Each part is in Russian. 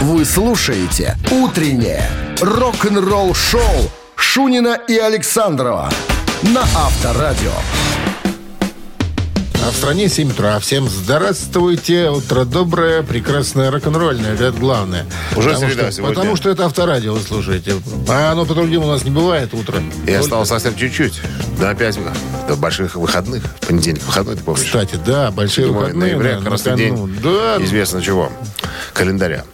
Вы слушаете «Утреннее рок-н-ролл-шоу» Шунина и Александрова на Авторадио. А в стране 7 утра. Всем здравствуйте. Утро доброе, прекрасное, рок-н-ролльное. Это главное. Уже потому среда что, сегодня. Потому что это авторадио вы слушаете. А оно по другим у нас не бывает утро. И Только- осталось совсем чуть-чуть. До опять до больших выходных. Понедельник выходной, ты помнишь? Кстати, да, большие 7 выходные. ноября, да, как раз день. Да, известно чего. Календаря.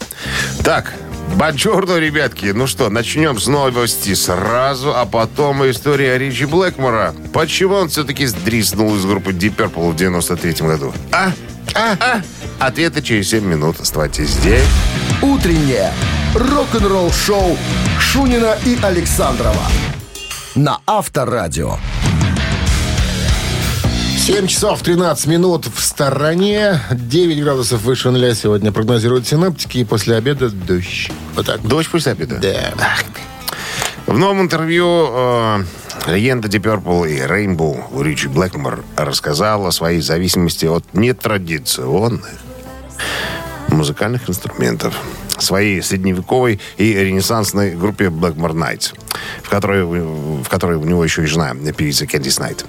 Так, Бонжорно, ребятки. Ну что, начнем с новости сразу, а потом история Ричи Блэкмора. Почему он все-таки сдриснул из группы Deep Purple в 93 году? А? А? А? Ответы через 7 минут. Оставайтесь здесь. «Утреннее рок-н-ролл-шоу» Шунина и Александрова на Авторадио. 7 часов 13 минут в стороне. 9 градусов выше нуля сегодня прогнозируют синаптики. И после обеда дождь. Вот так. Дочь после обеда. Да. В новом интервью э, легенда Deep Purple и Rainbow Ричи Блэкмор рассказал о своей зависимости от нетрадиционных музыкальных инструментов. Своей средневековой и ренессансной группе Blackmore Nights, в которой, в которой у него еще и жена, певица Кэндис Найт.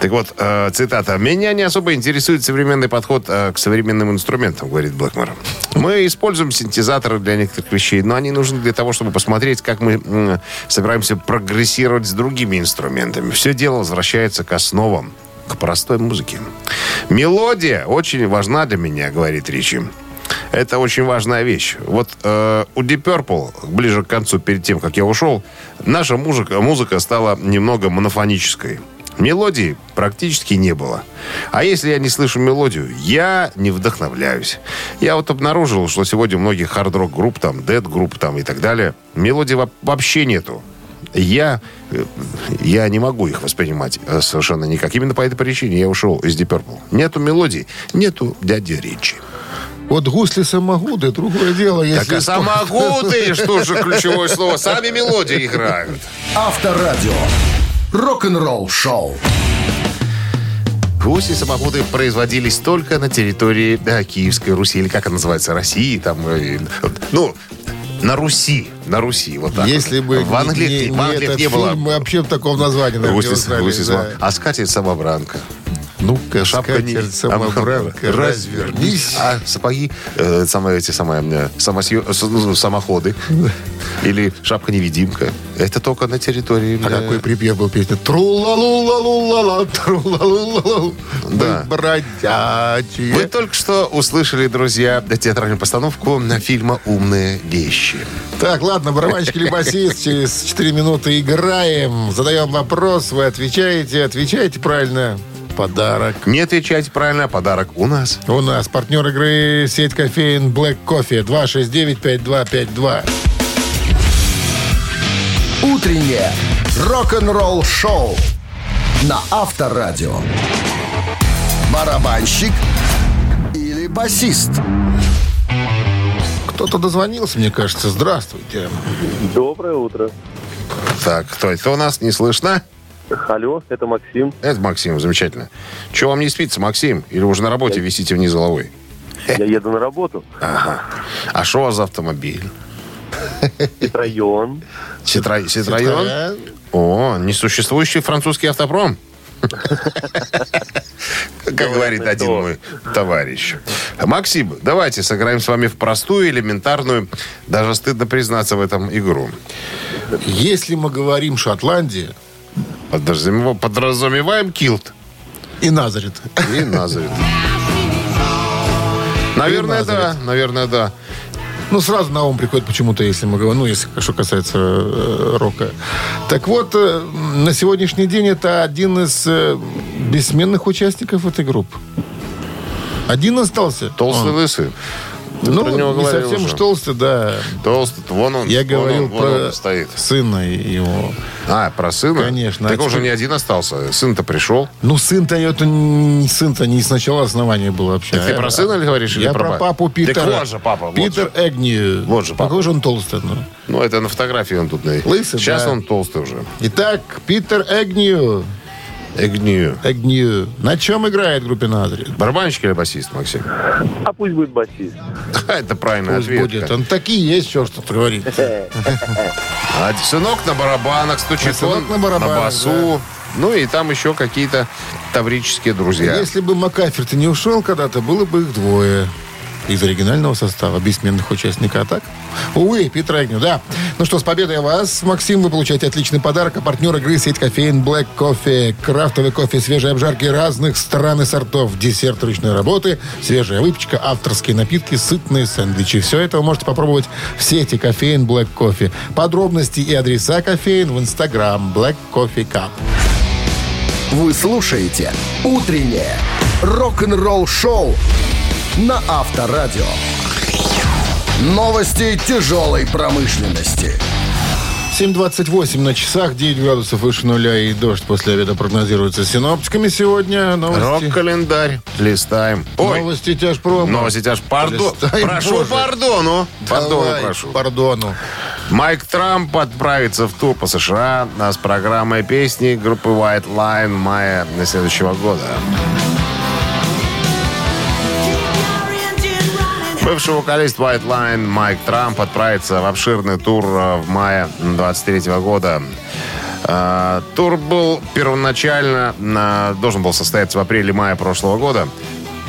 Так вот, э, цитата. «Меня не особо интересует современный подход э, к современным инструментам», говорит Блэкмор. «Мы используем синтезаторы для некоторых вещей, но они нужны для того, чтобы посмотреть, как мы м, собираемся прогрессировать с другими инструментами. Все дело возвращается к основам, к простой музыке. Мелодия очень важна для меня, говорит Ричи. Это очень важная вещь. Вот э, у Deep Purple, ближе к концу, перед тем, как я ушел, наша музыка, музыка стала немного монофонической. Мелодии практически не было. А если я не слышу мелодию, я не вдохновляюсь. Я вот обнаружил, что сегодня многих хард-рок групп, там, дед-групп там и так далее, мелодии во- вообще нету. Я, э, я не могу их воспринимать э, совершенно никак. Именно по этой причине я ушел из Deep Purple. Нету мелодий, нету дяди Ричи. Вот гусли самогуды, другое дело. Если Так а самогуды, что же ключевое слово? Сами мелодии играют. Авторадио. Рок-н-ролл-шоу. Гуси самогуды производились только на территории да, Киевской Руси, или как она называется, России, там, э, ну, на Руси, на Руси, вот так. Если вот. бы в Англии не, в не Англии этот не было мы вообще в таком названии наверное, не гуси, узнали, гуси да. сама- а скатерть самобранка. Ну-ка, Шапка самобранка, развернись. А сапоги, э, самые эти самые, э, самосъё- ну, самоходы или шапка-невидимка. Это только на территории... А э, какой припев был песни? Тру-ла-лу-ла-лу-ла-ла, тру-ла-лу-ла-лу. Да. Мы бродячие. Вы только что услышали, друзья, театральную постановку на фильма «Умные вещи». Так, ладно, барабанщик или басист, через 4 минуты играем. Задаем вопрос, вы отвечаете, отвечаете правильно. Подарок. Не отвечайте правильно, а подарок у нас. У нас партнер игры сеть кофеин Black Coffee 269-5252. «Утреннее рок-н-ролл-шоу» на Авторадио. Барабанщик или басист? Кто-то дозвонился, мне кажется. Здравствуйте. Доброе утро. Так, кто это у нас? Не слышно? Алло, это Максим. Это Максим, замечательно. Че вам не спится, Максим? Или уже на работе висите вниз головой? Я еду на работу. Ага. А что у вас за автомобиль? Район. Ситро... Ситроен? О, несуществующий французский автопром. Как говорит один мой товарищ. Максим, давайте сыграем с вами в простую, элементарную, даже стыдно признаться в этом игру. Если мы говорим Шотландия Подразумев- Подразумеваем килт и Назарет. и Назарет. Наверное, да. Наверное, да. Ну, сразу на ум приходит почему-то, если мы говорим, ну, если что касается э, рока. Так вот, э, на сегодняшний день это один из э, бессменных участников этой группы. Один остался. Толстый Он. лысый. Ты Ну, про него не совсем уже. уж толстый, да. Толстый. Вон он. Я вон говорил он, вон про он стоит. сына его. А, про сына? Конечно. Так А он же теперь- не один остался. Сын-то пришел. Ну, сын-то это не сын-то не сначала основания было вообще. Так ты про сына ли говоришь или Я про про папу? папу Так Питера. вот же папа, вот Питер же. Эгнию. Вот же папа. Какой же он толстый, ну. Ну, это на фотографии он тут. на- Лысый, Сейчас да. он толстый уже. Итак, Питер Эгнию. Эгню. Агнью. На чем играет группе Назарет? Барабанщик или басист, Максим? А пусть будет басист. Это правильный Пусть ответ. будет. Он такие есть, что что-то говорит. А сынок на барабанах стучит, Сынок он на барабанах, басу. Ну и там еще какие-то таврические друзья. Если бы Макаферти не ушел когда-то, было бы их двое из оригинального состава бессменных участников. А так? Увы, Питер Агню, да. Ну что, с победой вас, Максим. Вы получаете отличный подарок. А партнер игры сеть кофеин Black Coffee. Крафтовый кофе свежей обжарки разных стран и сортов. Десерт ручной работы, свежая выпечка, авторские напитки, сытные сэндвичи. Все это вы можете попробовать в сети кофеин Black Coffee. Подробности и адреса кофеин в инстаграм Black Coffee Cup. Вы слушаете «Утреннее рок-н-ролл-шоу» на Авторадио. Новости тяжелой промышленности. 7.28 на часах, 9 градусов выше нуля и дождь после обеда прогнозируется синоптиками сегодня. Новости, Рок-календарь. Листаем. Ой, новости тяжпрома. новости тяж. Пардон. Листай, Прошу Боже. пардону. Пардону Давай, прошу. Пардону. Майк Трамп отправится в тур по США с программой песни группы White Line мая на следующего года. Бывший вокалист White Line Майк Трамп отправится в обширный тур э, в мае 23 года. Э, Тур был первоначально, э, должен был состояться в апреле-мае прошлого года.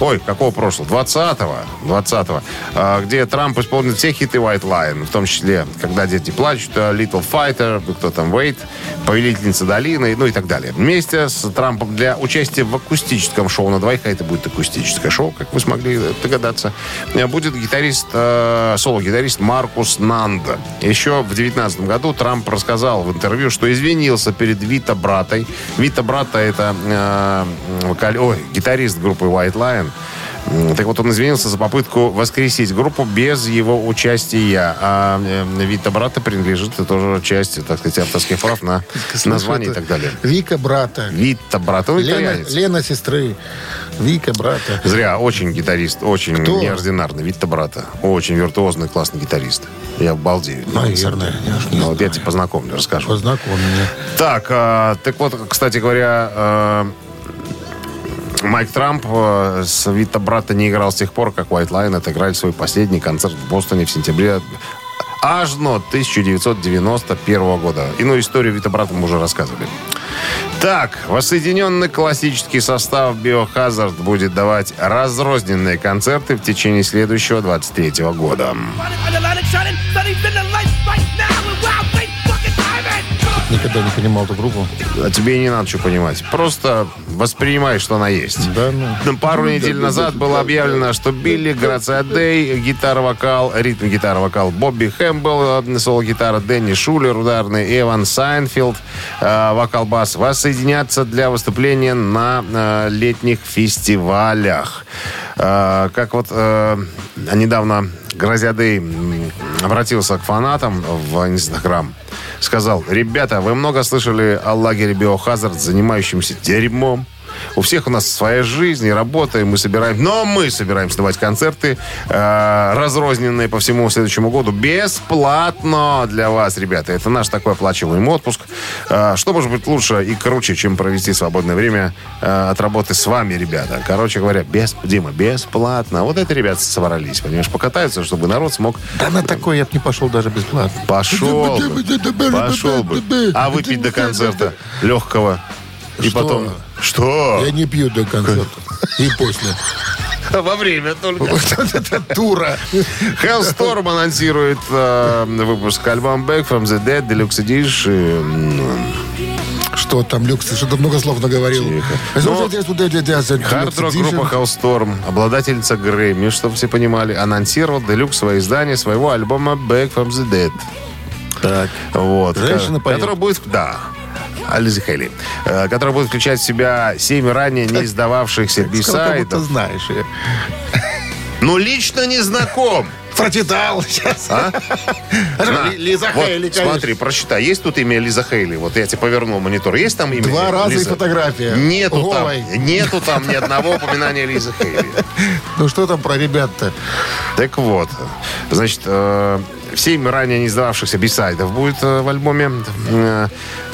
Ой, какого прошлого? 20-го. 20-го. э, Где Трамп исполнит все хиты White Line, в том числе «Когда дети плачут», э, «Little Fighter», «Кто там Wait», «Повелительница долины», ну и так далее. Вместе с Трампом для участия в акустическом шоу на двоих, а это будет акустическое шоу, как вы смогли догадаться, будет гитарист, э, соло-гитарист Маркус Нанда. Еще в 19 году Трамп рассказал в интервью, что извинился перед Вита Братой. Вита Брата это э, вокали- ой, гитарист группы White Lion. Так вот, он извинился за попытку воскресить группу без его участия. А э, Вита Брата принадлежит тоже часть, так сказать, авторских прав на название и так далее. Вика брата. Вита Брата, ну, Лена. Лена сестры. Вика брата. Зря, очень гитарист, очень Кто? неординарный. Вита Брата. Очень виртуозный, классный гитарист. Я балдею. Наверное, я не Ну, вот я тебе познакомлю, расскажу. Познакомь меня. Так, а, так вот, кстати говоря, а, Майк Трамп а, с Вита Брата не играл с тех пор, как White Line отыграли свой последний концерт в Бостоне в сентябре аж но 1991 года. Иную историю Вита Брата мы уже рассказывали. Так, воссоединенный классический состав Biohazard будет давать разрозненные концерты в течение следующего 23 года. Никогда не понимал эту группу. А тебе и не надо что понимать. Просто воспринимай, что она есть. Да, ну. Ну, Пару недель назад было объявлено, что Билли Грациадей, гитара-вокал, ритм-гитара-вокал, Бобби Хэмбл, э, соло-гитара, Дэнни Шулер, ударные, Эван Сейнфелд, э, вокал-бас, воссоединятся для выступления на э, летних фестивалях. Э, Как вот э, недавно Грациадей м, обратился к фанатам в Инстаграм, сказал, ребята, вы много слышали о лагере Биохазард, занимающемся дерьмом. У всех у нас своя жизнь и работа, и мы собираем... Но мы собираемся давать концерты, э, разрозненные по всему следующему году, бесплатно для вас, ребята. Это наш такой оплачиваемый отпуск. Э, что может быть лучше и круче, чем провести свободное время э, от работы с вами, ребята? Короче говоря, без, Дима, бесплатно. Вот это ребята собрались, понимаешь, покатаются, чтобы народ смог Да на такой я бы не пошел даже бесплатно. Пошел бы. Пошел бы. А выпить до концерта легкого. И Что? потом... Что? Я не пью до концерта. И после. Во время только. Вот это тура. Hellstorm анонсирует э, выпуск альбом Back from the Dead Deluxe Edition. Что там, Люкс, ты что-то много слов наговорил. Ну, Хард-рок группа Hellstorm, обладательница Грэмми, чтобы все понимали, анонсировал делюксовое издание своего альбома Back from the Dead. Так. Вот. Женщина поет. Который будет... Да. Ализи Хейли. Э, Который будет включать в себя семь ранее не издававшихся Сколько ты бисайдов. знаешь. я. Ну, лично не знаком. Прочитал сейчас. А? На. Лиза Вот, Хейли, конечно. Смотри, прочитай. Есть тут имя Лиза Хейли? Вот я тебе повернул монитор. Есть там имя? Два раза и Лиза? фотография. Нету Голой. там, нету там ни одного упоминания Лизы Хейли. Ну что там про ребят-то? Так вот, значит, э, Семь ранее не сдававшихся бисайдов будет э, в альбоме. Э,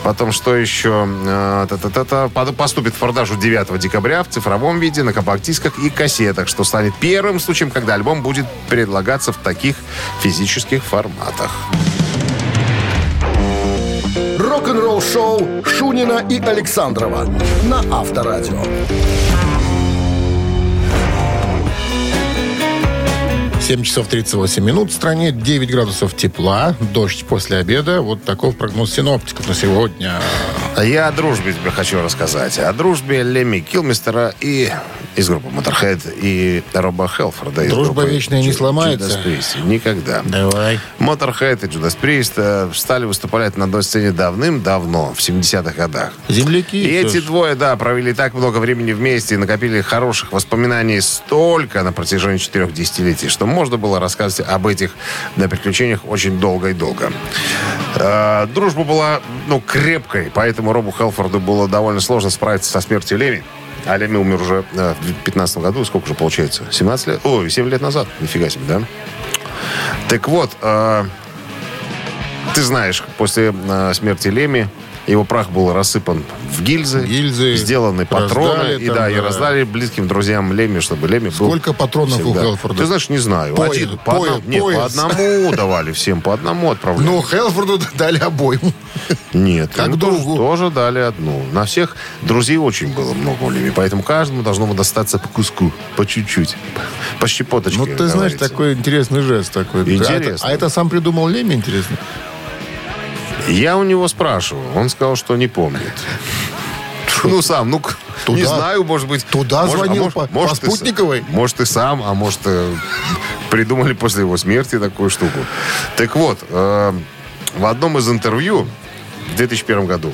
Потом, что еще? Э, та-та-та-та. Поступит в продажу 9 декабря в цифровом виде, на компакт-дисках и кассетах, что станет первым случаем, когда альбом будет предлагаться в таких физических форматах. Рок-н-ролл шоу Шунина и Александрова на Авторадио. 7 часов 38 минут. В стране 9 градусов тепла. Дождь после обеда. Вот таков прогноз синоптиков на сегодня. Я о дружбе тебе хочу рассказать. О дружбе Лемми Килмистера и из группы Motorhead и Роба Хелфорда. из Дружба группы вечная не сломается. Judas Priest. Никогда. Давай. Motorhead и Judas Priest э, стали выступать на одной сцене давным-давно, в 70-х годах. Земляки. И эти ж. двое, да, провели так много времени вместе и накопили хороших воспоминаний столько на протяжении четырех десятилетий, что можно было рассказывать об этих да, приключениях очень долго и долго. Э, дружба была, ну, крепкой, поэтому Робу Хелфорду было довольно сложно справиться со смертью Леми. А Леми умер уже э, в 15 году. Сколько же получается? 17 лет? Ой, 7 лет назад. Нифига себе, да? Так вот, э, ты знаешь, после э, смерти Леми его прах был рассыпан в гильзы, Гильзы, сделаны патроны, раздали и там, да, и да. раздали близким друзьям Леми, чтобы Леми был Сколько патронов у всегда. Хелфорда? Ты знаешь, не знаю. Пояс, Один, по, пояс, одному, нет, по одному давали всем, по одному отправляли. Ну, Хелфорду дали обоим. Нет, Как тоже, другу. тоже дали одну. На всех друзей очень было много у Леми, поэтому каждому должно было достаться по куску, по чуть-чуть, по щепоточке. Ну, ты знаешь, такой интересный жест такой. Интересно. А это, а это сам придумал Леми, интересно? Я у него спрашивал, он сказал, что не помнит. Ну, сам, ну, Туда- не знаю, может быть... туда может- а звонил может- по- по может, и с- спутниковой? Может, и сам, а может, э, придумали после его смерти такую штуку. Так вот, э, в одном из интервью в 2001 году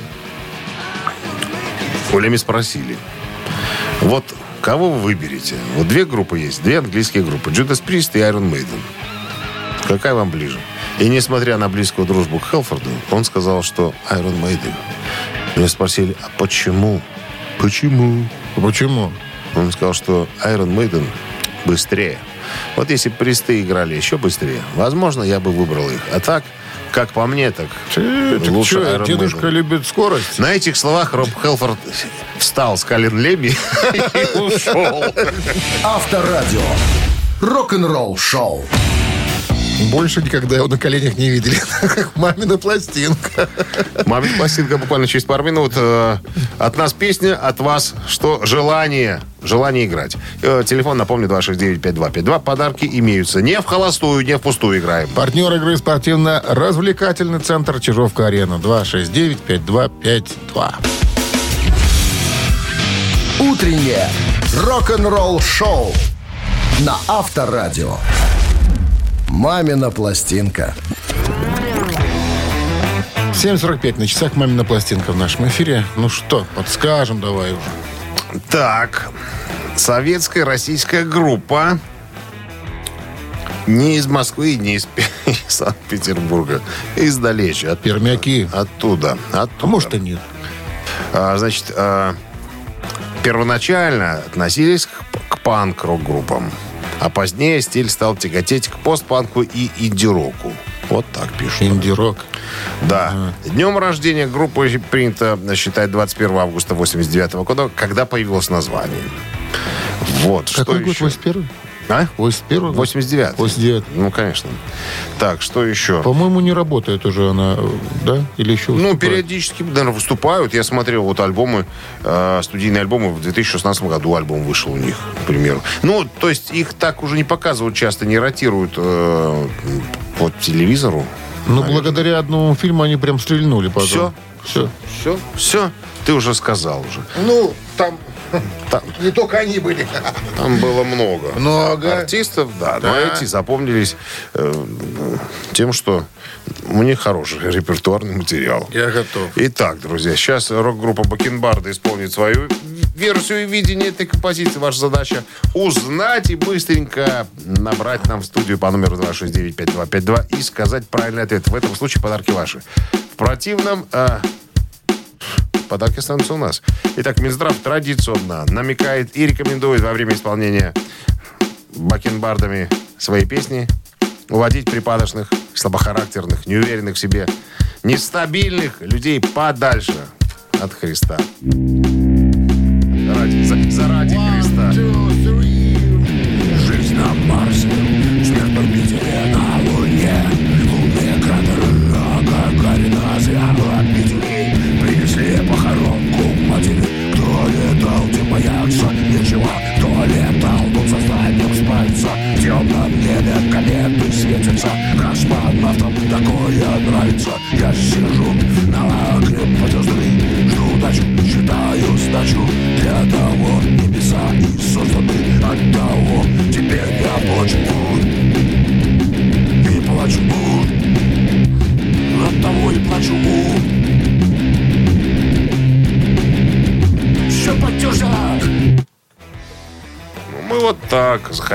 у Леми спросили, вот кого вы выберете? Вот две группы есть, две английские группы, Judas Priest и Iron Maiden. Какая вам ближе? И несмотря на близкую дружбу к Хелфорду, он сказал, что Iron Maiden. Меня спросили, а почему? Почему? Почему? Он сказал, что Iron Maiden быстрее. Вот если бы Присты играли еще быстрее, возможно, я бы выбрал их. А так, как по мне, так Ты, так лучше чё, Iron дедушка Maiden. любит скорость. На этих словах Роб Хелфорд встал с колен Леми и ушел. Авторадио. Рок-н-ролл шоу. Больше никогда его на коленях не видели. Как мамина пластинка. Мамин пластинка буквально через пару минут. Э, От нас песня, от вас что? Желание. Желание играть. Э, Телефон, напомню, 269-5252. Подарки имеются. Не в холостую, не в пустую играем. Партнер игры спортивно-развлекательный центр Чижовка-Арена. 269-5252. Утреннее рок-н-ролл шоу на Авторадио. Мамина пластинка. 7.45 на часах «Мамина пластинка» в нашем эфире. Ну что, подскажем давай уже. Так, советская российская группа. Не из Москвы, не из Пе- из Санкт-Петербурга. Издалече. От, Пермяки. оттуда. А оттуда. может и нет. А, значит, а, первоначально относились к, к панк-рок-группам. А позднее стиль стал тяготеть к постпанку и инди-року. Вот так пишут. Инди-рок. Да. Днем рождения группы принято считать 21 августа 89 года, когда появилось название. Вот, Какой что год? еще? 81 А? 81 год? 89. 89 Ну, конечно. Так, что еще? По-моему, не работает уже она, да? Или еще Ну, выступает? периодически, наверное, выступают. Я смотрел вот альбомы, э, студийные альбомы. В 2016 году альбом вышел у них, к примеру. Ну, то есть их так уже не показывают часто, не ротируют э, по телевизору. Ну, благодаря одному фильму они прям стрельнули потом. Всё? Все. Все? Все? Ты уже сказал уже. Ну, там Там, не только они были. там было много. Много. Артистов, да. Но Да. эти запомнились э, тем, что у них хороший репертуарный материал. Я готов. Итак, друзья, сейчас рок-группа Бакенбарда исполнит свою версию и видение этой композиции. Ваша задача узнать и быстренько набрать нам в студию по номеру 269-5252 и сказать правильный ответ. В этом случае подарки ваши. В противном... э, Подарки останутся у нас. Итак, Минздрав традиционно намекает и рекомендует во время исполнения бакенбардами свои песни уводить припадочных слабохарактерных, неуверенных в себе, нестабильных людей подальше от Христа. Заради, за- заради Христа.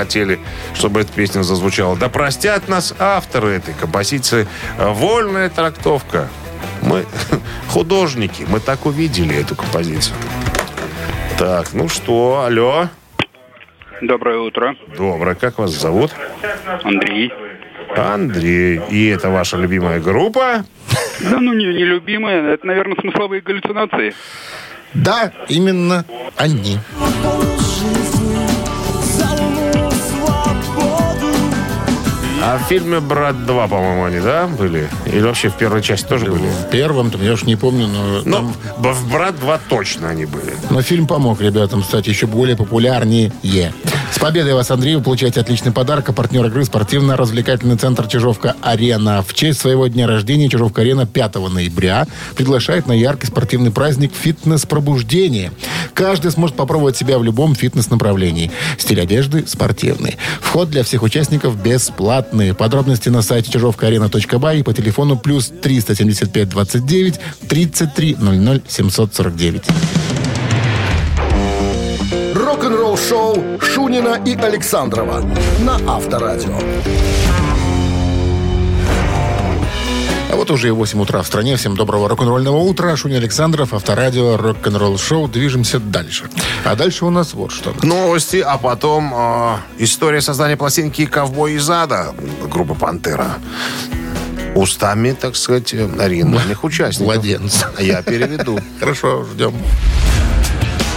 Так захотели, чтобы эта песня зазвучала. Да простят нас авторы этой композиции. Вольная трактовка. Мы художники, мы так увидели эту композицию. Так, ну что, алло. Доброе утро, Доброе, как вас зовут? Андрей. Андрей. И это ваша любимая группа? Да ну не, не любимая, это, наверное, смысловые галлюцинации. Да, именно они. А в фильме «Брат 2», по-моему, они, да, были? Или вообще в первой части тоже были? В первом, там, я уж не помню, но, Ну, там- в «Брат 2» точно они были. но фильм помог ребятам стать еще более популярнее. С победой вас, Андрей! Вы получаете отличный подарок. А партнер игры спортивно-развлекательный центр «Чижовка-Арена». В честь своего дня рождения «Чижовка-Арена» 5 ноября приглашает на яркий спортивный праздник «Фитнес-пробуждение». Каждый сможет попробовать себя в любом фитнес-направлении. Стиль одежды спортивный. Вход для всех участников бесплатный. Подробности на сайте чижовкаарена.бай и по телефону плюс 375 29 33 00 749. Рок-н-ролл шоу Шунина и Александрова на Авторадио. А вот уже и 8 утра в стране. Всем доброго рок-н-ролльного утра. Шуня Александров, Авторадио, рок-н-ролл шоу. Движемся дальше. А дальше у нас вот что. Новости, а потом э, история создания пластинки «Ковбой из ада» группы «Пантера». Устами, так сказать, оригинальных участников. Младенец. Я переведу. Хорошо, ждем.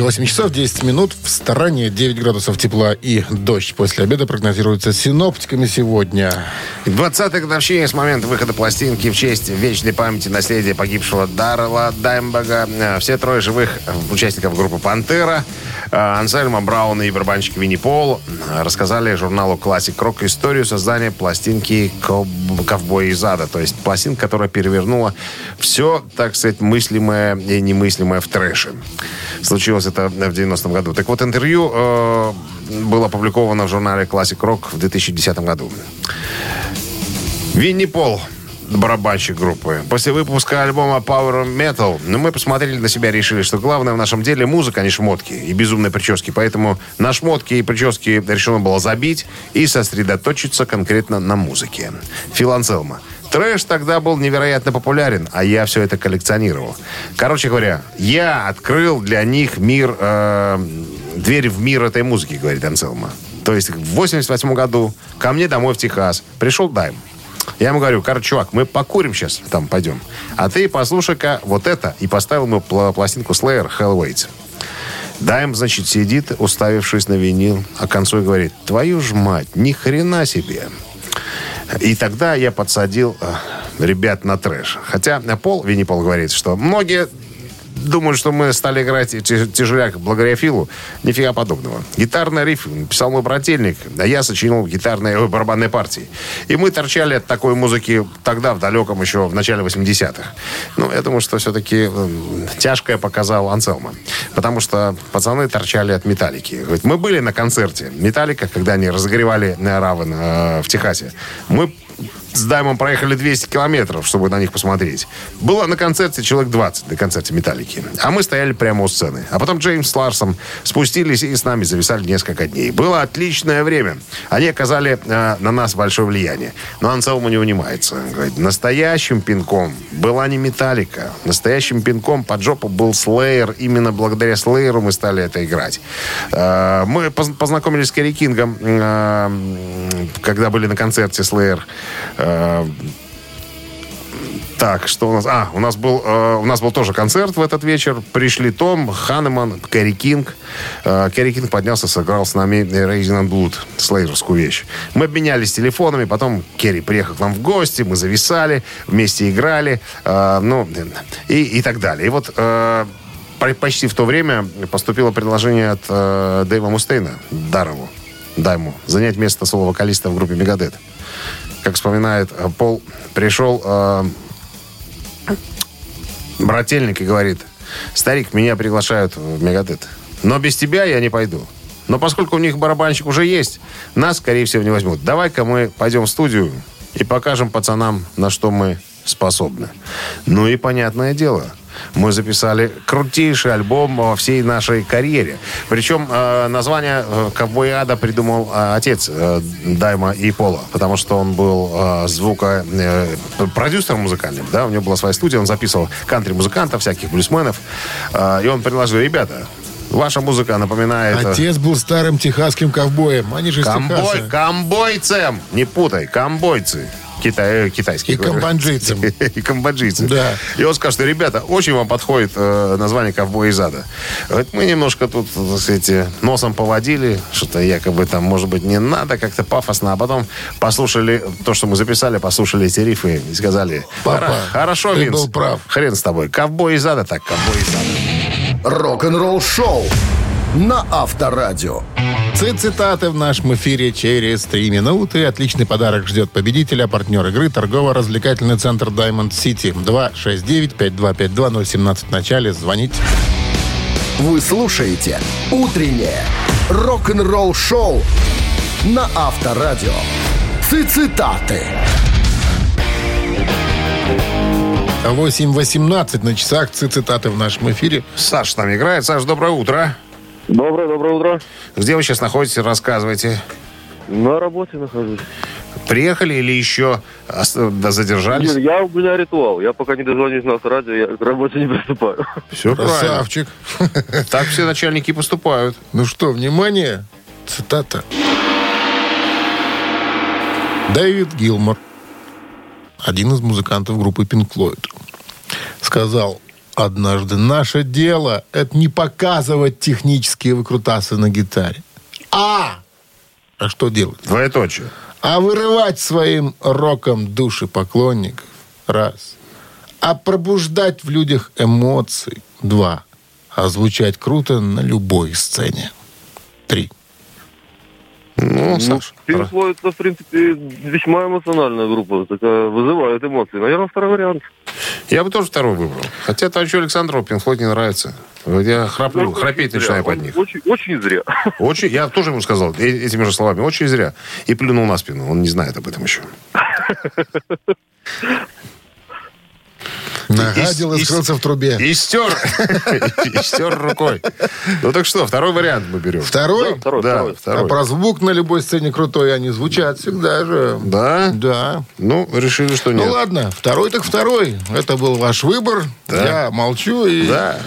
8 часов 10 минут. В стороне 9 градусов тепла и дождь после обеда прогнозируется синоптиками сегодня. 20-й годовщине с момента выхода пластинки в честь вечной памяти наследия погибшего Даррела Даймбага. Э, Все трое живых участников группы «Пантера», э, Ансельма Браун и барабанщик Винни Пол рассказали журналу «Классик Рок» историю создания пластинки «Коб- «Ковбой из ада». То есть пластинка, которая перевернула все, так сказать, мыслимое и немыслимое в трэше. Случилось это в 90-м году. Так вот, интервью э, было опубликовано в журнале «Классик Рок» в 2010 году. Винни Пол, барабанщик группы. После выпуска альбома Power Metal, ну, мы посмотрели на себя и решили, что главное в нашем деле музыка, а не шмотки и безумные прически. Поэтому на шмотки и прически решено было забить и сосредоточиться конкретно на музыке. Фил Анселма. Трэш тогда был невероятно популярен, а я все это коллекционировал. Короче говоря, я открыл для них мир, э, дверь в мир этой музыки, говорит Анселма. То есть в 88 году ко мне домой в Техас пришел Дайм. Я ему говорю, короче, чувак, мы покурим сейчас, там пойдем. А ты послушай-ка вот это. И поставил ему пла- пластинку Slayer Hell Waits. Дайм, значит, сидит, уставившись на винил, а концу говорит, твою ж мать, ни хрена себе. И тогда я подсадил э, ребят на трэш. Хотя Пол, Винни Пол говорит, что многие думают, что мы стали играть тяжеляк благодаря Филу. Нифига подобного. Гитарный риф писал мой брательник, а я сочинил гитарные ой, барабанные партии. И мы торчали от такой музыки тогда, в далеком еще, в начале 80-х. Ну, я думаю, что все-таки м, тяжкое показал Анселма. Потому что пацаны торчали от Металлики. Мы были на концерте Металлика, когда они разогревали э, Равен э, в Техасе. Мы с Даймом проехали 200 километров, чтобы на них посмотреть. Было на концерте человек 20, на концерте «Металлики». А мы стояли прямо у сцены. А потом Джеймс с Ларсом спустились и с нами зависали несколько дней. Было отличное время. Они оказали э, на нас большое влияние. Но Анселму не унимается. Говорит, настоящим пинком была не «Металлика». Настоящим пинком под жопу был Слеер. Именно благодаря Слееру мы стали это играть. Э, мы поз- познакомились с Керри Кингом, э, когда были на концерте Slayer. Э, так, что у нас? А, у нас был, э, у нас был тоже концерт в этот вечер. Пришли Том, Ханеман, Кэрри Кинг. Э, Кэрри Кинг поднялся, сыграл с нами Raining Blood, слейерскую вещь. Мы обменялись телефонами, потом Керри приехал к нам в гости, мы зависали, вместе играли, э, ну, и, и так далее. И вот э, по- почти в то время поступило предложение от э, Дэйва Мустейна, Дарову, Дайму, занять место соло-вокалиста в группе Мегадет. Как вспоминает э, Пол, пришел э, брательник и говорит, старик, меня приглашают в Мегадет. Но без тебя я не пойду. Но поскольку у них барабанщик уже есть, нас, скорее всего, не возьмут. Давай-ка мы пойдем в студию и покажем пацанам, на что мы способны. Ну и понятное дело, мы записали крутейший альбом во всей нашей карьере. Причем э, название э, «Ковбой ада» придумал э, отец э, Дайма и Пола, потому что он был э, звуко... э, продюсером музыкальным, да, у него была своя студия, он записывал кантри-музыкантов, всяких блюсменов, Э, и он предложил, ребята, ваша музыка напоминает... э, Отец был старым техасским ковбоем. Они же из Камбой, Техаса. камбойцем, не путай, камбойцы. Китай, э, китайские. И говорю. камбоджийцем. И камбоджийцы. Да. И он скажет, что, ребята, очень вам подходит э, название «Ковбой из ада». Говорит, мы немножко тут, так сказать, носом поводили, что-то якобы там, может быть, не надо, как-то пафосно, а потом послушали то, что мы записали, послушали эти рифы и сказали, Папа, «Хоро- хорошо, ты Винс, был прав». хрен с тобой, «Ковбой из ада», так, «Ковбой из ада». Рок-н-ролл шоу на Авторадио. Цитаты в нашем эфире через три минуты. Отличный подарок ждет победителя. Партнер игры торгово-развлекательный центр Diamond City. 269-5252-017 в начале. Звоните. Вы слушаете «Утреннее рок-н-ролл шоу» на Авторадио. Цитаты. 8.18 на часах. Цитаты в нашем эфире. Саш с нами играет. Саш, доброе утро. Доброе, доброе утро. Где вы сейчас находитесь? Рассказывайте. На работе нахожусь. Приехали или еще да, задержались? Нет, я, у меня ритуал. Я пока не дозвонюсь на радио, я к работе не приступаю. Все правильно. Красавчик. Так все начальники поступают. Ну что, внимание. Цитата. Дэвид Гилмор, один из музыкантов группы Pink Floyd, сказал однажды, наше дело — это не показывать технические выкрутасы на гитаре. А! А что делать? Двоеточие. А вырывать своим роком души поклонников. Раз. А пробуждать в людях эмоции. Два. А звучать круто на любой сцене. Три. Ну, Саш. Floyd, это, в принципе, весьма эмоциональная группа. Такая вызывает эмоции. Наверное, второй вариант. Я бы тоже второй выбрал. Хотя товарищу Александру Пинфлойд не нравится. Я храплю, храпеть Зря. начинаю под них. Очень, очень зря. Очень, я тоже ему сказал э- этими же словами, очень зря. И плюнул на спину. Он не знает об этом еще. Нагадил и, и- скрылся в трубе. И стер. И стер рукой. Ну так что, второй вариант мы берем. Второй? Второй, Да, второй. А второй. про звук на любой сцене крутой они звучат всегда же. Да? Да. Ну, решили, что Ну нет. ладно, второй так второй. Это был ваш выбор. Да. Я молчу и... Да.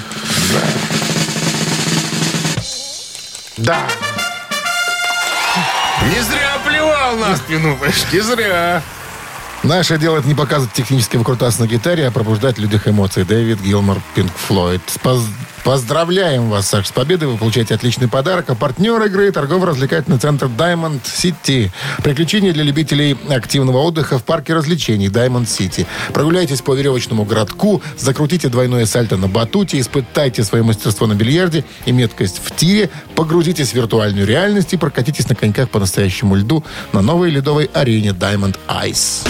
Да. Не зря плевал на спину, не зря. Наше дело это не показывать технический выкрутас на гитаре, а пробуждать в людях эмоции. Дэвид Гилмор, Пинк Флойд. Поз- Поздравляем вас, Саш, с победой. Вы получаете отличный подарок. А партнер игры – торгово-развлекательный центр Diamond City. Приключения для любителей активного отдыха в парке развлечений Diamond City. Прогуляйтесь по веревочному городку, закрутите двойное сальто на батуте, испытайте свое мастерство на бильярде и меткость в тире, погрузитесь в виртуальную реальность и прокатитесь на коньках по настоящему льду на новой ледовой арене Diamond Ice.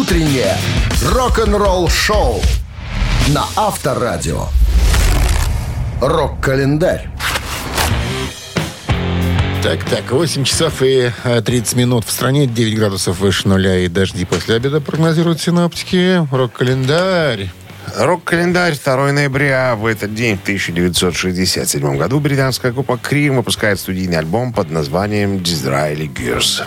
Утреннее рок-н-ролл шоу на Авторадио. Рок-календарь. Так, так, 8 часов и э, 30 минут. В стране 9 градусов выше нуля и дожди после обеда прогнозируют синаптики. Рок-календарь. Рок-календарь 2 ноября. В этот день, в 1967 году, британская группа Cream выпускает студийный альбом под названием «Disraeli Gears».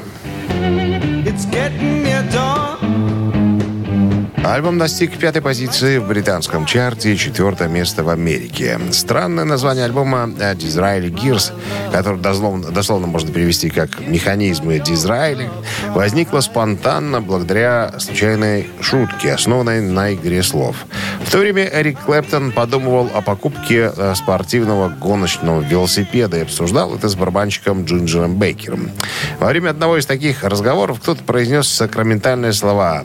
Альбом достиг пятой позиции в британском чарте и четвертое место в Америке. Странное название альбома «Disraeli Gears», который дословно, дословно можно перевести как «Механизмы Дизраэли», возникло спонтанно благодаря случайной шутке, основанной на игре слов. В то время Эрик Клэптон подумывал о покупке э, спортивного гоночного велосипеда и обсуждал это с барабанщиком Джинджером Бейкером. Во время одного из таких разговоров кто-то произнес сакраментальные слова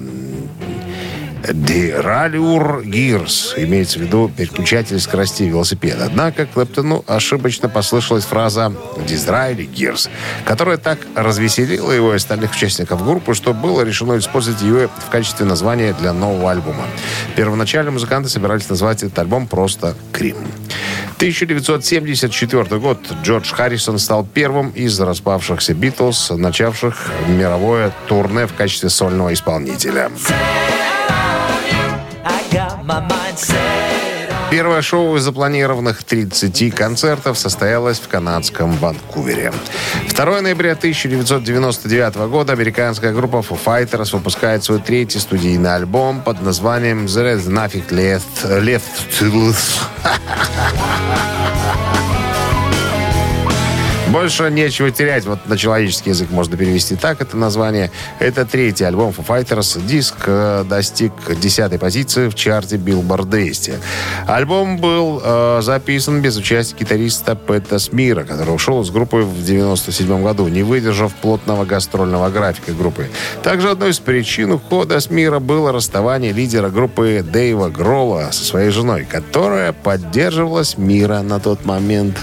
Диралюр Гирс. Имеется в виду переключатель скоростей велосипеда. Однако Клэптону ошибочно послышалась фраза «Дизраэли Гирс», которая так развеселила его и остальных участников группы, что было решено использовать ее в качестве названия для нового альбома. Первоначально музыканты собирались назвать этот альбом просто «Крим». 1974 год Джордж Харрисон стал первым из распавшихся Битлз, начавших мировое турне в качестве сольного исполнителя. Первое шоу из запланированных 30 концертов состоялось в канадском Ванкувере. 2 ноября 1999 года американская группа Foo Fighters выпускает свой третий студийный альбом под названием «There is nothing left, left to lose». Больше нечего терять. Вот на человеческий язык можно перевести так это название. Это третий альбом Foo Fighters. Диск э, достиг десятой позиции в чарте Billboard 200. Альбом был э, записан без участия гитариста Пэта Смира, который ушел из группы в 97 году, не выдержав плотного гастрольного графика группы. Также одной из причин ухода Смира было расставание лидера группы Дэйва Гролла со своей женой, которая поддерживала Смира на тот момент.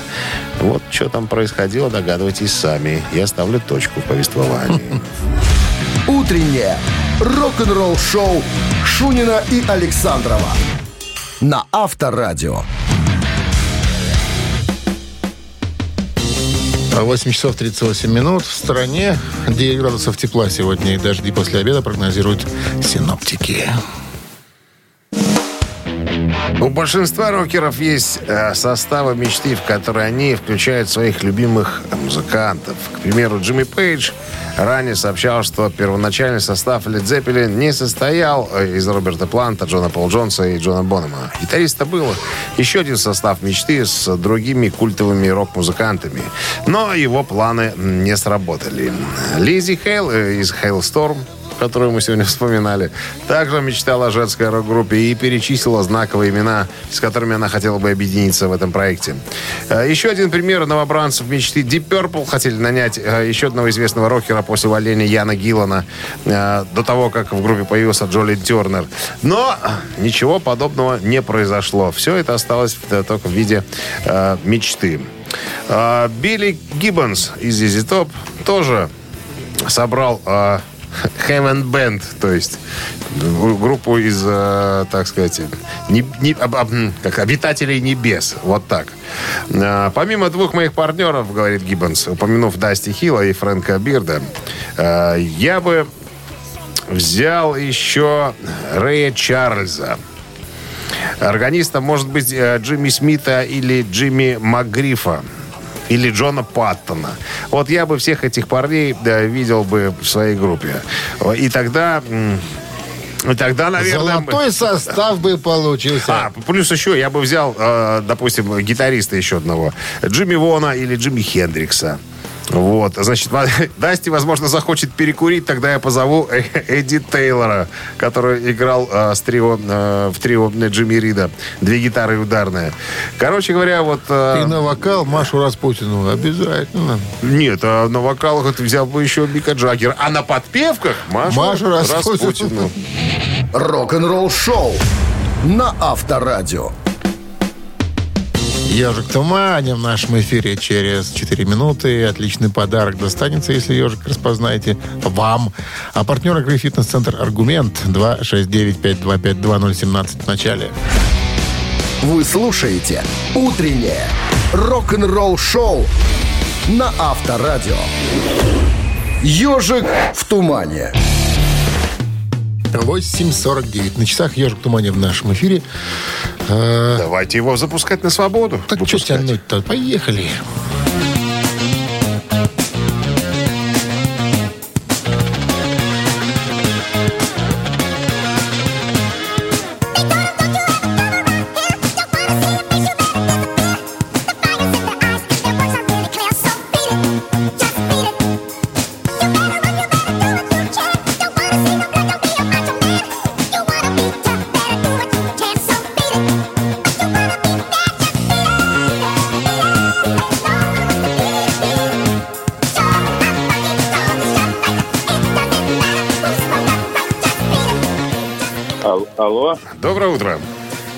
Вот что там происходило, догадывайтесь сами. Я ставлю точку в повествовании. Утреннее рок-н-ролл-шоу Шунина и Александрова на Авторадио. 8 часов 38 минут. В стране 9 градусов тепла сегодня и дожди после обеда прогнозируют синоптики. У большинства рокеров есть э, составы мечты, в которые они включают своих любимых музыкантов. К примеру, Джимми Пейдж ранее сообщал, что первоначальный состав Led Zeppelin не состоял э, из Роберта Планта, Джона Пол Джонса и Джона Бонема. Гитариста было еще один состав мечты с другими культовыми рок-музыкантами. Но его планы не сработали. Лизи Хейл э, из Hailstorm которую мы сегодня вспоминали, также мечтала о женской рок-группе и перечислила знаковые имена, с которыми она хотела бы объединиться в этом проекте. Э, Еще один пример новобранцев мечты. Deep Purple хотели нанять э, еще одного известного рокера после увольнения Яна Гиллана э, до того, как в группе появился Джоли Тернер. Но ничего подобного не произошло. Все это осталось только в виде мечты. Билли Гиббонс из ZZ Top тоже собрал э, Heaven Band, то есть э, группу из, э, так сказать, не- не- об- об- как обитателей небес. Вот так. Э, помимо двух моих партнеров, говорит Гиббонс, упомянув Дасти Хилла и Фрэнка Бирда, я бы взял еще Рэя Чарльза. Органистом может быть Джимми Смита или Джимми МакГрифа. Или Джона Паттона. Вот я бы всех этих парней да, видел бы в своей группе. И тогда... и тогда, наверное... мы- Золотой состав бы получился. а, плюс еще я бы взял, э, допустим, гитариста еще одного. Джимми Вона или Джимми Хендрикса. Вот, значит, Дасти, возможно, захочет перекурить, тогда я позову Э- Эдди Тейлора, который играл э, с трио, э, в трио Джимми Рида. Две гитары и ударная. Короче говоря, вот... э, И на вокал Машу Распутину обязательно. Нет, а на вокалах ты взял бы еще Мика Джаггера. А на подпевках Машу, Машу Распутину. Распутину. Рок-н-ролл-шоу на Авторадио. Ежик в тумане в нашем эфире через 4 минуты. Отличный подарок достанется, если ежик распознаете, вам. А партнер игры «Фитнес-центр Аргумент» 269-525-2017 в начале. Вы слушаете «Утреннее рок-н-ролл-шоу» на Авторадио. Ежик в тумане. 8.49. На часах «Ежик тумане» в нашем эфире. Э, Давайте его запускать на свободу. так что тянуть-то? Поехали. Ал- утро.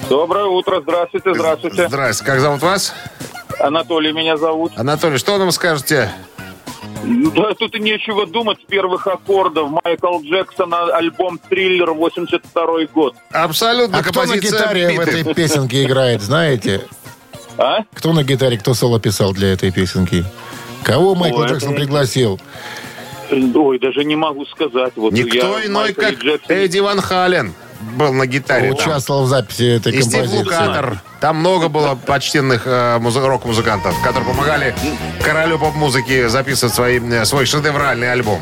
Доброе утро. Здравствуйте, здравствуйте. Здрасте. Как зовут вас? Анатолий меня зовут. Анатолий, что нам скажете? Да, тут и нечего думать с первых аккордов. Майкл Джексон, а- альбом «Триллер», 82 год. Абсолютно А кто на гитаре в «Биты». этой песенке играет, знаете? А? Кто на гитаре, кто соло писал для этой песенки? Кого Майкл Ой, это Джексон не- пригласил? Ой, даже не могу сказать. Вот Никто я иной, Майкл как Джексон- Эдди Ван Хален был на гитаре. там. Участвовал в записи этой И Стив композиции. Лукатер. Там много было почтенных э, музы- рок-музыкантов, которые помогали королю поп-музыки записывать свои, э, свой шедевральный альбом.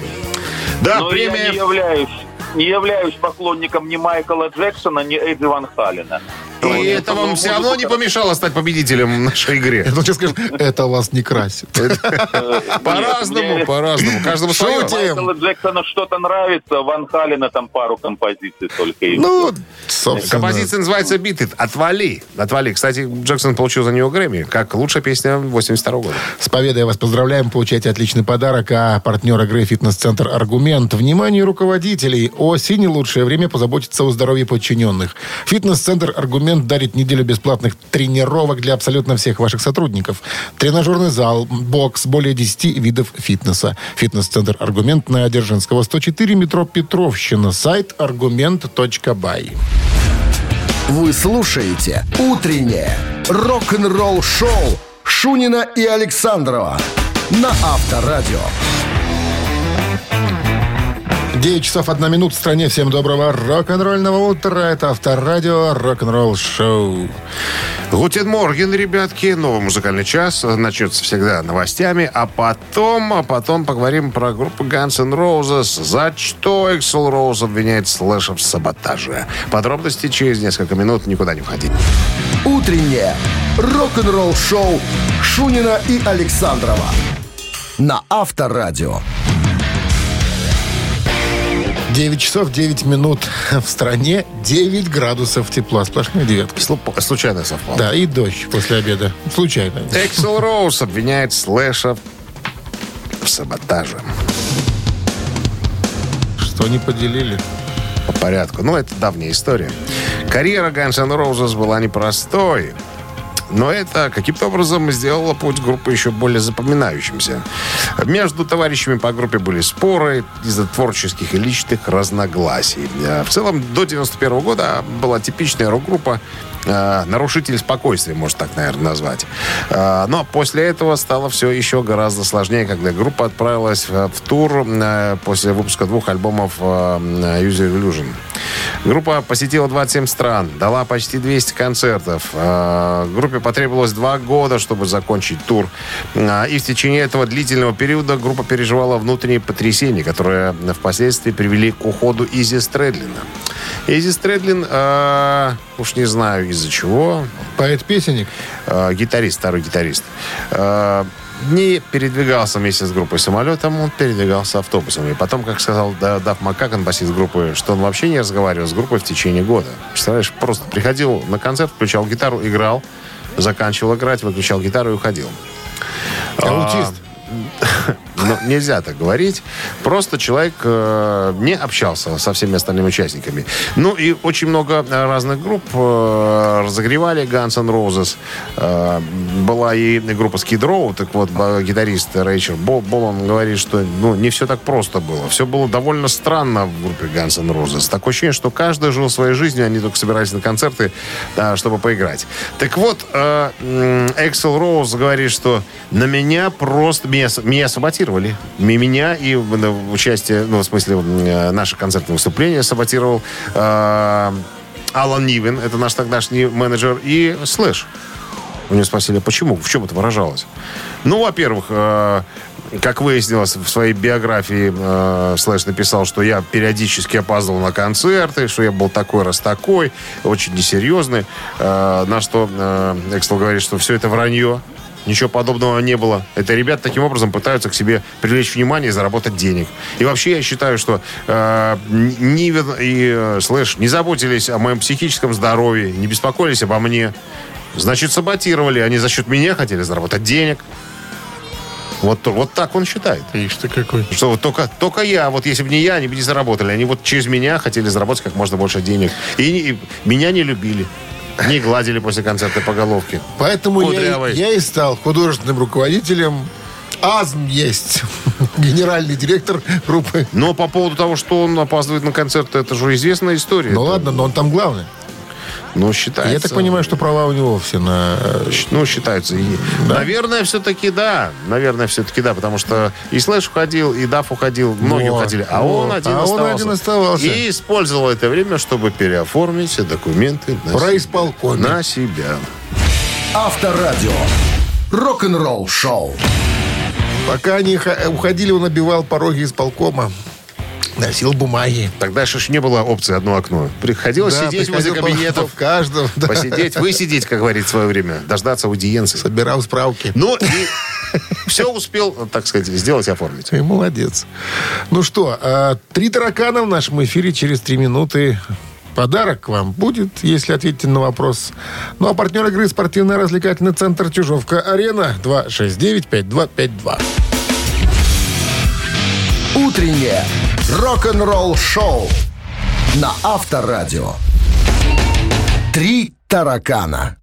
Да, Но я не премия... являюсь, не являюсь поклонником ни Майкла Джексона, ни Эдди Ван Халена. И это вам все равно не помешало стать победителем в нашей игре. Ну, сейчас скажешь, это вас не красит. По-разному, по-разному. Каждому свое. Майкла Джексона что-то нравится, Ван Халена там пару композиций только. Ну, собственно. Композиция называется «Биты». Отвали. Отвали. Кстати, Джексон получил за нее Грэмми, как лучшая песня 82 года. С победой вас поздравляем. Получайте отличный подарок. А партнер игры «Фитнес-центр Аргумент». Внимание руководителей. Осень – лучшее время позаботиться о здоровье подчиненных. «Фитнес-центр Аргумент» дарит неделю бесплатных тренировок для абсолютно всех ваших сотрудников. Тренажерный зал, бокс, более 10 видов фитнеса. «Фитнес-центр Аргумент» на Дзержинского, 104, метро Петровщина. Сайт аргумент.бай. Вы слушаете «Утреннее рок-н-ролл-шоу» Шунина и Александрова на Авторадио. 9 часов 1 минут в стране. Всем доброго рок-н-ролльного утра. Это Авторадио рок-н-ролл шоу. Guten Morgen, ребятки. Новый музыкальный час. Начнется всегда новостями. А потом, а потом поговорим про группу Guns N' Roses. За что Эксел Роуз обвиняет Слэша в саботаже. Подробности через несколько минут. Никуда не входить. «Утреннее рок-н-ролл-шоу» Шунина и Александрова на Авторадио. 9 часов 9 минут в стране. 9 градусов тепла. Сплошная девятка. Слу- Случайно совпало. Да, и дождь после обеда. Случайно. Эксел Роуз обвиняет Слэша в саботаже. Что не поделили? по порядку. Ну, это давняя история. Карьера Guns N' Roses была непростой. Но это каким-то образом сделало путь группы еще более запоминающимся. Между товарищами по группе были споры из-за творческих и личных разногласий. Э, В целом, до 91 года была типичная рок-группа, э, нарушитель спокойствия, можно так, наверное, назвать. Э, Но после этого стало все еще гораздо сложнее, когда группа отправилась в тур после выпуска двух альбомов User Illusion. Группа посетила 27 стран, дала почти 200 концертов. Э, Группе потребовалось два года, чтобы закончить тур. Э, И в течение этого длительного периода группа переживала внутренние потрясения, которые впоследствии привели к уходу Изи Стрэдлина. Изи Стрэдлин, э, уж не знаю из-за чего, Поэт-песенник. э, гитарист, старый гитарист, э, не передвигался вместе с группой самолетом, он передвигался автобусом. И потом, как сказал Да- Дав Макакан, басист группы, что он вообще не разговаривал с группой в течение года. Представляешь, просто приходил на концерт, включал гитару, играл, заканчивал играть, выключал гитару и уходил. Аутист. Ну, нельзя так говорить. Просто человек э, не общался со всеми остальными участниками. Ну, и очень много разных групп э, разогревали Guns N' Roses. Э, была и группа Skid Row, так вот, гитарист Рэйчер Бол, Болан говорит, что ну, не все так просто было. Все было довольно странно в группе Guns N' Roses. Такое ощущение, что каждый жил своей жизнью, они только собирались на концерты, да, чтобы поиграть. Так вот, э, Эксел Роуз говорит, что на меня просто... Меня, меня саботировали. М- Меня и участие, ну, в смысле, э, наше концертное выступление саботировал э, Алан Нивен, это наш тогдашний менеджер, и Слэш. У него спросили, «А почему, в чем это выражалось? Ну, во-первых, э, как выяснилось в своей биографии, э, Слэш написал, что я периодически опаздывал на концерты, что я был такой раз такой, очень несерьезный. Э, на что э, Эксел говорит, что все это вранье. Ничего подобного не было. Это ребята таким образом пытаются к себе привлечь внимание и заработать денег. И вообще я считаю, что э, Нивен и э, Слэш не заботились о моем психическом здоровье, не беспокоились обо мне. Значит, саботировали. Они за счет меня хотели заработать денег. Вот, вот так он считает. Ишь ты какой. Что вот только, только я, вот если бы не я, они бы не заработали. Они вот через меня хотели заработать как можно больше денег. И, и меня не любили. Не гладили после концерта по головке. Поэтому я, я и стал художественным руководителем. АЗМ есть. Генеральный директор группы. Но по поводу того, что он опаздывает на концерт, это же известная история. Ну Это, ладно, но он там главный. Ну, считается. Я так понимаю, что права у него все на... э, Ну, считаются. И, Наверное, все-таки да. Наверное, все-таки да. Потому что и Слэш уходил, и Даф уходил, многие Вот, уходили. А вот. он один А он оставался. один оставался. И использовал это время, чтобы переоформить все документы на, Про се- исполкоме. на себя. Авторадио. Рок-н-ролл шоу. Пока они уходили, он набивал пороги исполкома. Носил бумаги. Тогда же не было опции одно окно. Приходилось Да, сидеть возле кабинетов, В каждом. да. посидеть, высидеть, как говорит в свое время, дождаться аудиенции. Собирал справки. Ну, и все успел, так сказать, сделать и оформить. Ты молодец. Ну что, а, три таракана в нашем эфире через три минуты. Подарок к вам будет, если ответите на вопрос. Ну а партнер игры спортивно-развлекательный центр Чужовка-Арена 269-5252. Утреннее рок-н-ролл шоу на Авторадио. Три таракана.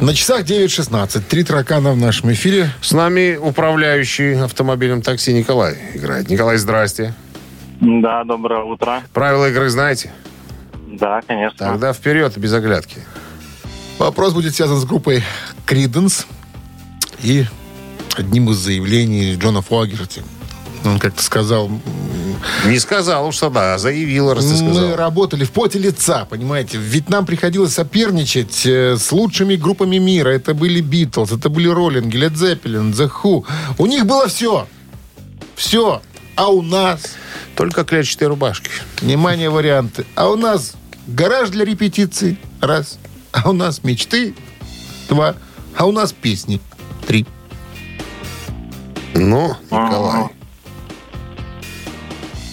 На часах 9.16. Три таракана в нашем эфире. С нами управляющий автомобилем такси Николай играет. Николай, здрасте. Да, доброе утро. Правила игры знаете? Да, конечно. Тогда вперед, без оглядки. Вопрос будет связан с группой Криденс и одним из заявлений Джона Фогерти. Он как-то сказал, Не сказал уж тогда, а заявил, раз ты мы сказал. работали в поте лица, понимаете. Ведь нам приходилось соперничать э, с лучшими группами мира. Это были Битлз, это были Роллинги, Лед Зеппелин, The Who. У них было все. Все. А у нас, Только клетчатые рубашки. внимание, варианты. А у нас гараж для репетиций. Раз. А у нас мечты. Два. А у нас песни. Три. Ну, Николай.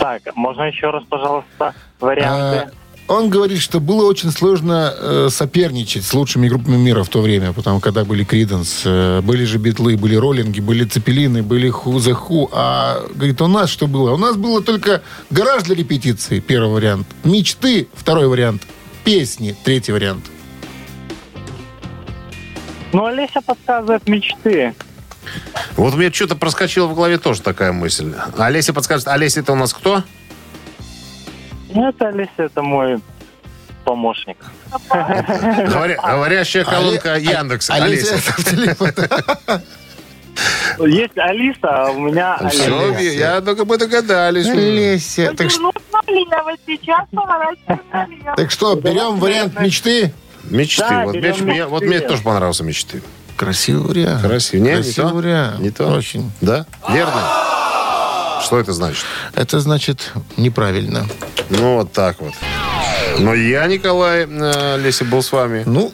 Так, можно еще раз, пожалуйста, варианты? А, Он говорит, что было очень сложно э, соперничать с лучшими группами мира в то время, потому когда были Криденс, э, были же Битлы, были Роллинги, были Цепелины, были Ху за Ху. А, говорит, у нас что было? У нас было только гараж для репетиции, первый вариант. Мечты, второй вариант. Песни, третий вариант. Ну, Олеся подсказывает мечты. Вот мне что-то проскочило в голове тоже такая мысль. Олеся подскажет, Олеся это у нас кто? Ну, это Олеся, это мой помощник. Говоря- говорящая колонка Але- Яндекс. Олеся, Олеся. это в телефон. Есть Алиса, а у меня Все, Олеся. я только мы догадались. Олеся. Так, налево. так что, берем вариант мечты? Мечты. Да, вот, меч- мне, вот мне мечты. тоже понравился мечты. Красивый вариант. Не, Красивый вариант. Не то? Очень. Да? Верно? Что это значит? Это значит неправильно. Ну, вот так вот. Но я, Николай, э, Леся, был с вами. Ну,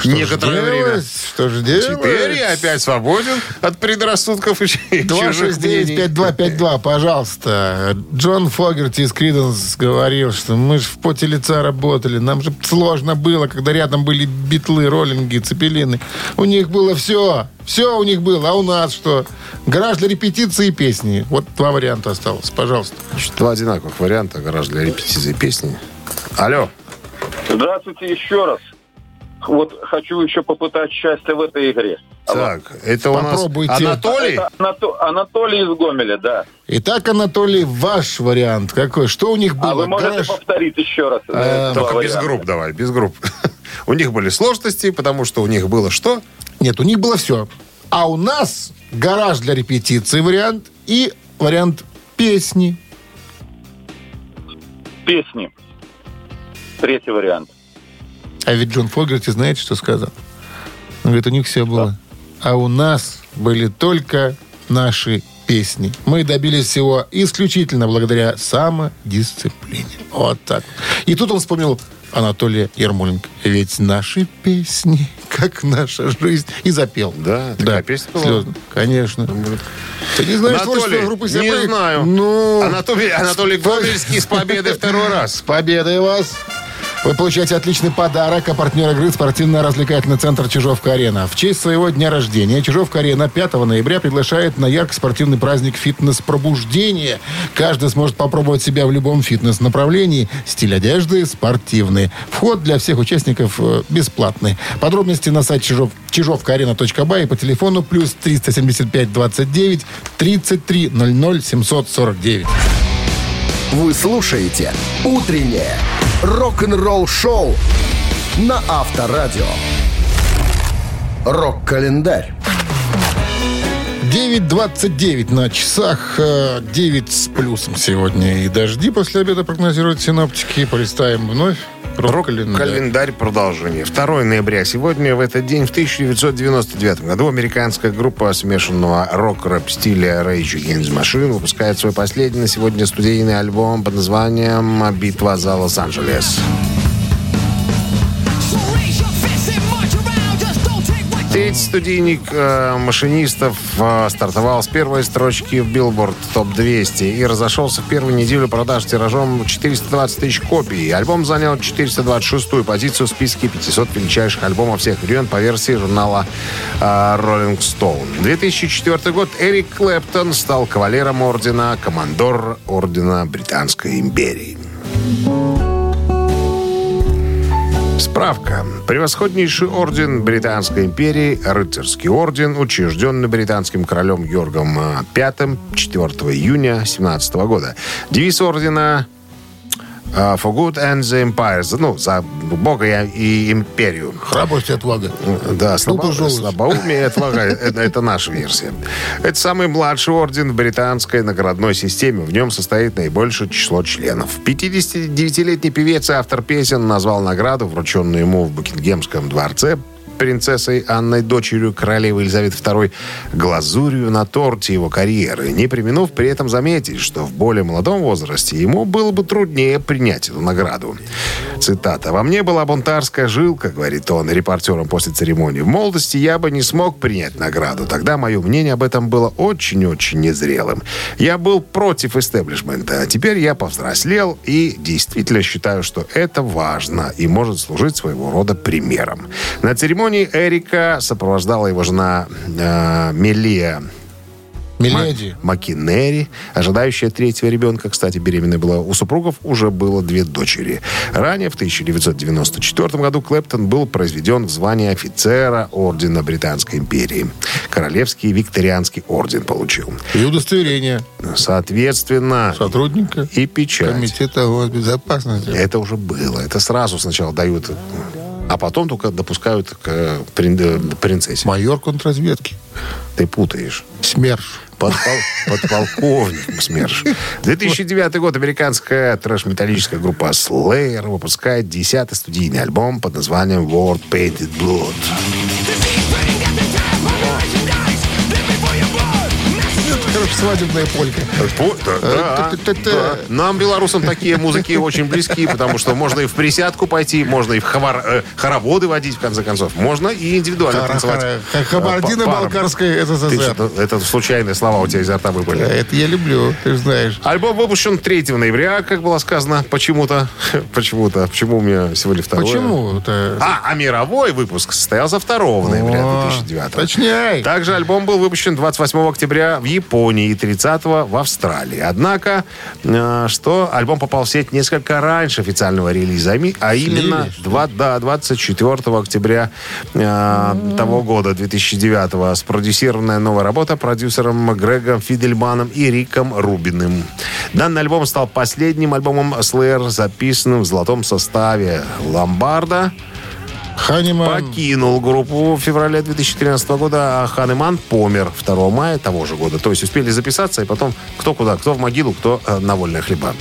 что Некоторое же время. делать? Что же делать? Теперь я опять свободен от предрассудков и чужих мнений. 269-5252, пожалуйста. Джон Фогерти из Криденс говорил, что мы же в поте лица работали. Нам же сложно было, когда рядом были битлы, роллинги, цепелины. У них было все. Все у них было. А у нас что? Гараж для репетиции и песни. Вот два варианта осталось. Пожалуйста. Значит, Два одинаковых варианта. Гараж для репетиции песни. Алло. Здравствуйте еще раз. Вот хочу еще попытать счастье в этой игре. Так, это у нас Попробуйте. Анатолий? Это Анато- Анатолий из Гомеля, да. Итак, Анатолий, ваш вариант какой? Что у них было? А вы можете Гараж- повторить еще раз? э, Э, Только без варианта? групп давай, без групп. У них были сложности, потому что у них было что? Нет, у них было все. А у нас гараж для репетиции вариант и вариант песни. Песни. Третий вариант. А ведь Джон Фогерти знаете, что сказал? Он говорит, у них все было. А у нас были только наши песни. Мы добились всего исключительно благодаря самодисциплине. Вот так. И тут он вспомнил Анатолия Ермоленко. Ведь наши песни, как наша жизнь. И запел. Да, такая песня была? слезно. Конечно. Ты не знаешь творчество группы не знаю. Ну, Анатолий, Анатолий Гомельский с победой второй раз. с победой вас! Вы получаете отличный подарок, а партнер игры спортивно-развлекательный центр «Чижовка-арена». В честь своего дня рождения «Чижовка-арена» 5 ноября приглашает на яркий спортивный праздник «Фитнес-пробуждение». Каждый сможет попробовать себя в любом фитнес-направлении. Стиль одежды спортивный. Вход для всех участников э, бесплатный. Подробности на сайте чижов, чижовкаарена.бай и по телефону плюс 375 29 33 00 749. Вы слушаете «Утреннее рок-н-ролл-шоу» на Авторадио. Рок-календарь. 9.29 на часах, э, 9 с плюсом сегодня. И дожди после обеда прогнозируют синоптики. Полистаем вновь. Рок-календарь. Календарь продолжение. 2 ноября. Сегодня, в этот день, в 1999 году, американская группа смешанного рок-рэп стиля Rage Against Machine выпускает свой последний на сегодня студийный альбом под названием «Битва за Лос-Анджелес». Третий студийник э, машинистов э, стартовал с первой строчки в Billboard Top 200 и разошелся в первую неделю продаж тиражом 420 тысяч копий. Альбом занял 426-ю позицию в списке 500 величайших альбомов всех времен по версии журнала э, Rolling Stone. 2004 год Эрик Клэптон стал кавалером ордена, командор ордена Британской империи. Справка. Превосходнейший орден Британской империи, рыцарский орден, учрежденный британским королем Георгом V 4 июня 17 года. Девиз ордена «For good and the empire». Ну, за Бога и, и империю. Храбрость и отвага. Да, слабо, слабоумие и отвага. Это, это наша версия. Это самый младший орден в британской наградной системе. В нем состоит наибольшее число членов. 59-летний певец и автор песен назвал награду, врученную ему в Букингемском дворце, принцессой Анной, дочерью королевы Елизаветы II, глазурью на торте его карьеры, не применув при этом заметить, что в более молодом возрасте ему было бы труднее принять эту награду. Цитата. «Во мне была бунтарская жилка, — говорит он репортерам после церемонии. В молодости я бы не смог принять награду. Тогда мое мнение об этом было очень-очень незрелым. Я был против истеблишмента, а теперь я повзрослел и действительно считаю, что это важно и может служить своего рода примером. На церемонии Эрика сопровождала его жена э, Мелия Миледи. Ма- Макинери, ожидающая третьего ребенка, кстати, беременной была. У супругов уже было две дочери. Ранее, в 1994 году, Клэптон был произведен в звание офицера Ордена Британской империи. Королевский викторианский орден получил. И удостоверение Соответственно, сотрудника и печать. Комитета госбезопасности. Это уже было. Это сразу сначала дают, а потом только допускают к э, э, принцессе. Майор контрразведки. Ты путаешь. СМЕРШ. Подпол- Подполковник СМЕРШ. 2009 год. Американская трэш-металлическая группа Slayer выпускает 10-й студийный альбом под названием World Painted Blood. Ж свадебная полька. Да, да, да. Нам, белорусам, такие музыки очень близки, потому что можно и в присядку пойти, можно и в э, хороводы водить, в конце концов. Можно и индивидуально танцевать. хара- Э, СССР. что, это случайные слова у тебя изо рта выпали. Это я люблю, ты же знаешь. Альбом выпущен 3 ноября, как было сказано, почему-то. Почему-то. Почему у меня сегодня второе? Почему? Это... А, а мировой выпуск состоялся 2 ноября О, 2009 Точняй. Также альбом был выпущен 28 октября в Японии и 30 в Австралии. Однако, э, что альбом попал в сеть несколько раньше официального релиза, а именно Слили, что ли? два- да, 24 октября э, того года, 2009 спродюсированная новая работа продюсером Грегом Фидельманом и Риком Рубиным. Данный альбом стал последним альбомом Slayer, записанным в золотом составе Ломбарда Ханиман. покинул группу в феврале 2013 года, а Ханеман помер 2 мая того же года. То есть успели записаться, и потом кто куда, кто в могилу, кто э, на вольные хлеба.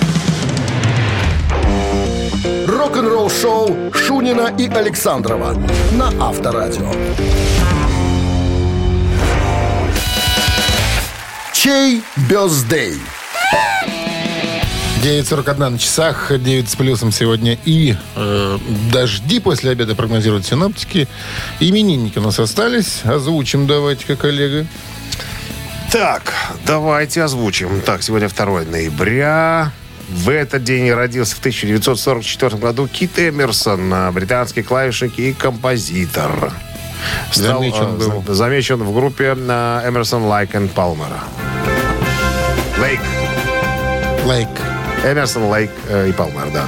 Рок-н-ролл шоу Шунина и Александрова на Авторадио. Чей бездей? 9.41 на часах, 9 с плюсом сегодня. И э, дожди после обеда прогнозируют синоптики. Именинники у нас остались. Озвучим давайте-ка, коллега. Так, давайте озвучим. Так, сегодня 2 ноября. В этот день родился в 1944 году Кит Эмерсон, э, британский клавишник и композитор. Замечен э, был. за- замечен в группе э, Эмерсон, Лайк и Палмер. Лейк. Лайк. Эмерсон, Лейк и Палмер, да.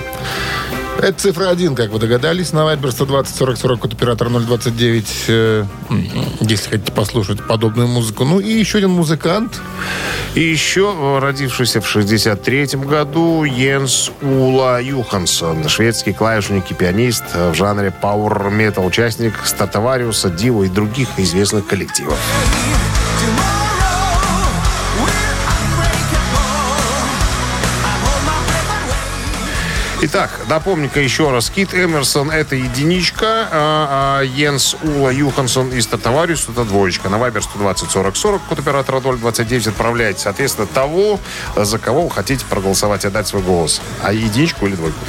Это цифра 1, как вы догадались. На Viber 120 40 40 код оператора 029, э, если хотите послушать подобную музыку. Ну и еще один музыкант. И еще э, родившийся в 63 году Йенс Ула Юхансон, шведский клавишник и пианист э, в жанре Metal, участник Статовариуса, Диво и других известных коллективов. Итак, напомню-ка еще раз. Кит Эмерсон – это единичка, а, а Йенс Ула Юхансон из Татавариус – это двоечка. На Вайбер 120 40 40, код оператора 029 отправляйте, соответственно, того, за кого вы хотите проголосовать и отдать свой голос. А единичку или двойку?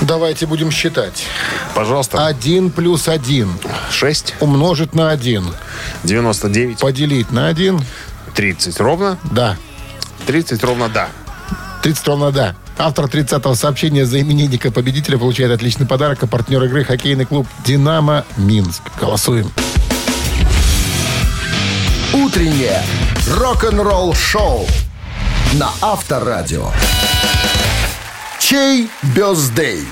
Давайте будем считать. Пожалуйста. 1 плюс 1 6, умножить на 1. 99, Поделить на 1. 30 ровно. Да. 30 ровно да. 30 ровно да. Автор 30-го сообщения за именинника победителя получает отличный подарок, а партнер игры хоккейный клуб «Динамо Минск». Голосуем. Утреннее рок-н-ролл шоу на Авторадио. Чей бездей?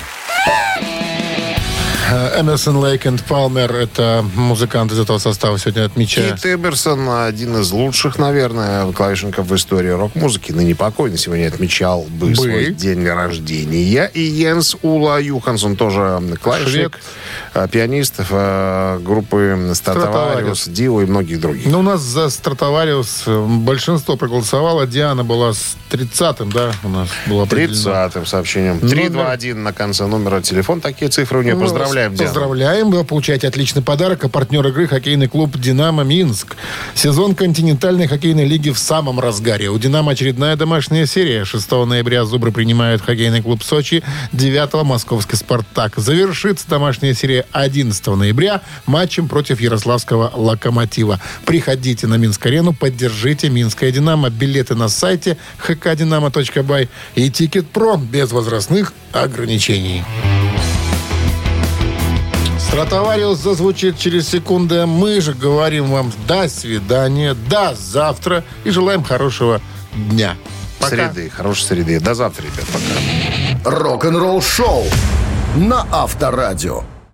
Эмерсон, Лейк и Палмер – это музыкант из этого состава сегодня отмечает. Кит Эмерсон один из лучших, наверное, клавишников в истории рок-музыки. Ныне покойный сегодня отмечал бы, Бы. свой день рождения. И Йенс Ула Юхансон тоже клавишник, Швед. э, пианист э, группы Стратовариус. Дио и многих других. Ну, у нас за Стратовариус э, большинство проголосовало. Диана была с 30-м, да, у нас определено. 30-м сообщением. Номер- 321 на конце номера телефона. Такие цифры у нее. Ну, Поздравляем, Диана. Поздравляем. Вы получаете отличный подарок. А партнер игры хоккейный клуб «Динамо Минск». Сезон континентальной хоккейной лиги в самом разгаре. У «Динамо» очередная домашняя серия. 6 ноября «Зубры» принимают хоккейный клуб «Сочи». 9 московский «Спартак». Завершится домашняя серия 11 ноября матчем против ярославского «Локомотива». Приходите на Минск-арену, поддержите «Минское Динамо». Билеты на сайте hkdinamo.by и «Тикет Про» без возрастных ограничений. Стратовариус зазвучит через секунды. а Мы же говорим вам до свидания, до завтра и желаем хорошего дня. Пока. Среды. Хорошей среды. До завтра, ребят. Пока. Рок-н-ролл шоу на Авторадио.